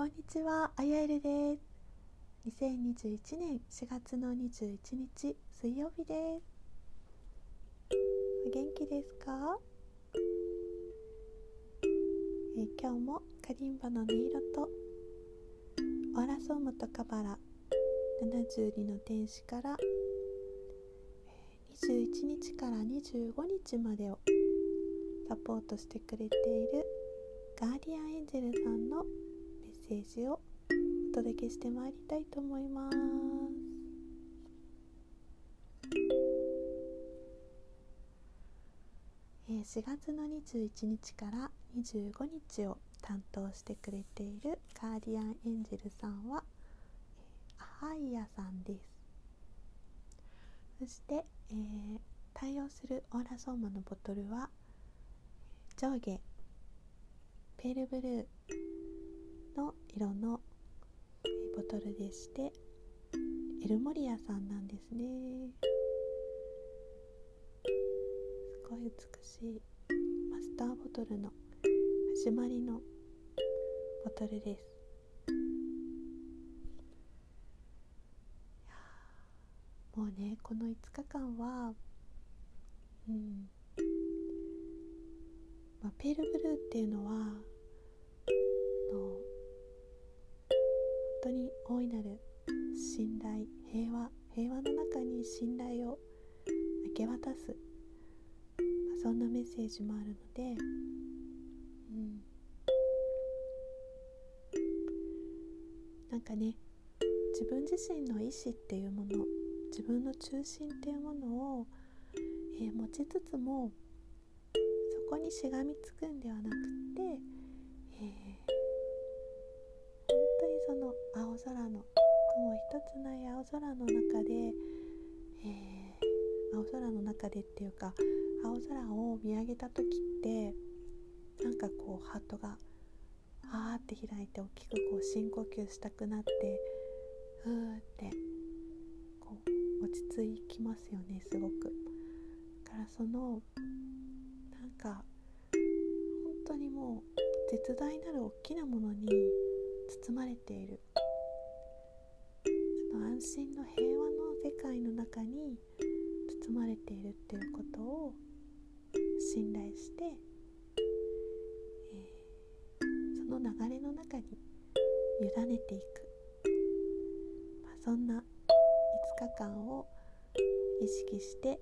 こんにちは、あやえるです。2021年4月の21日水曜日です。お元気ですか？え今日もカリンバの音色とオラソームとカバラ72の天使から21日から25日までをサポートしてくれているガーディアンエンジェルさんのセージをお届けしてまいりたいと思います。えー、4月の21日から25日を担当してくれているガーディアンエンジェルさんは、アハイヤさんですそして、えー、対応するオーラソーマのボトルは上下ペールブルーの色のボトルでしてエルモリアさんなんですね。すごい美しいマスターボトルの始まりのボトルです。もうねこの5日間はうん。まあ、ペールブルーっていうのは大いなる信頼平和平和の中に信頼を明け渡す、ま、そんなメッセージもあるので、うん、なんかね自分自身の意志っていうもの自分の中心っていうものを、えー、持ちつつもそこにしがみつくんではなくって、えー青空の雲一つない青空の中で、えー、青空の中でっていうか青空を見上げた時ってなんかこうハートがあーって開いて大きくこう深呼吸したくなってふーってこう落ち着きますよねすごく。だからそのなんか本当にもう絶大なる大きなものに包まれている。その安心の平和の世界の中に包まれているっていうことを信頼して、えー、その流れの中に委ねていく、まあ、そんな5日間を意識して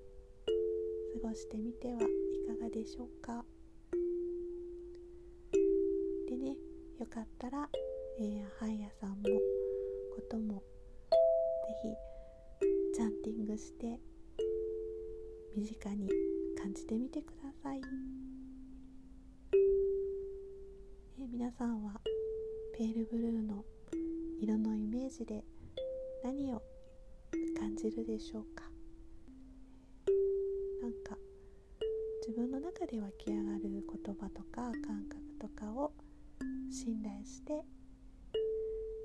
過ごしてみてはいかがでしょうか。でねよかったらえー、ハイヤさんもこともぜひチャンティングして身近に感じてみてください、えー、皆さんはペールブルーの色のイメージで何を感じるでしょうか？なんか自分の中で湧き上がる言葉とか感覚とかを信頼して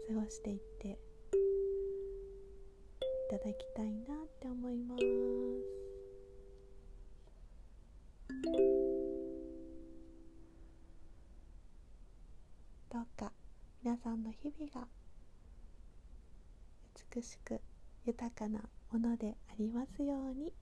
過ごしていっていただきたいなって思いますどうか皆さんの日々が美しく豊かなものでありますように。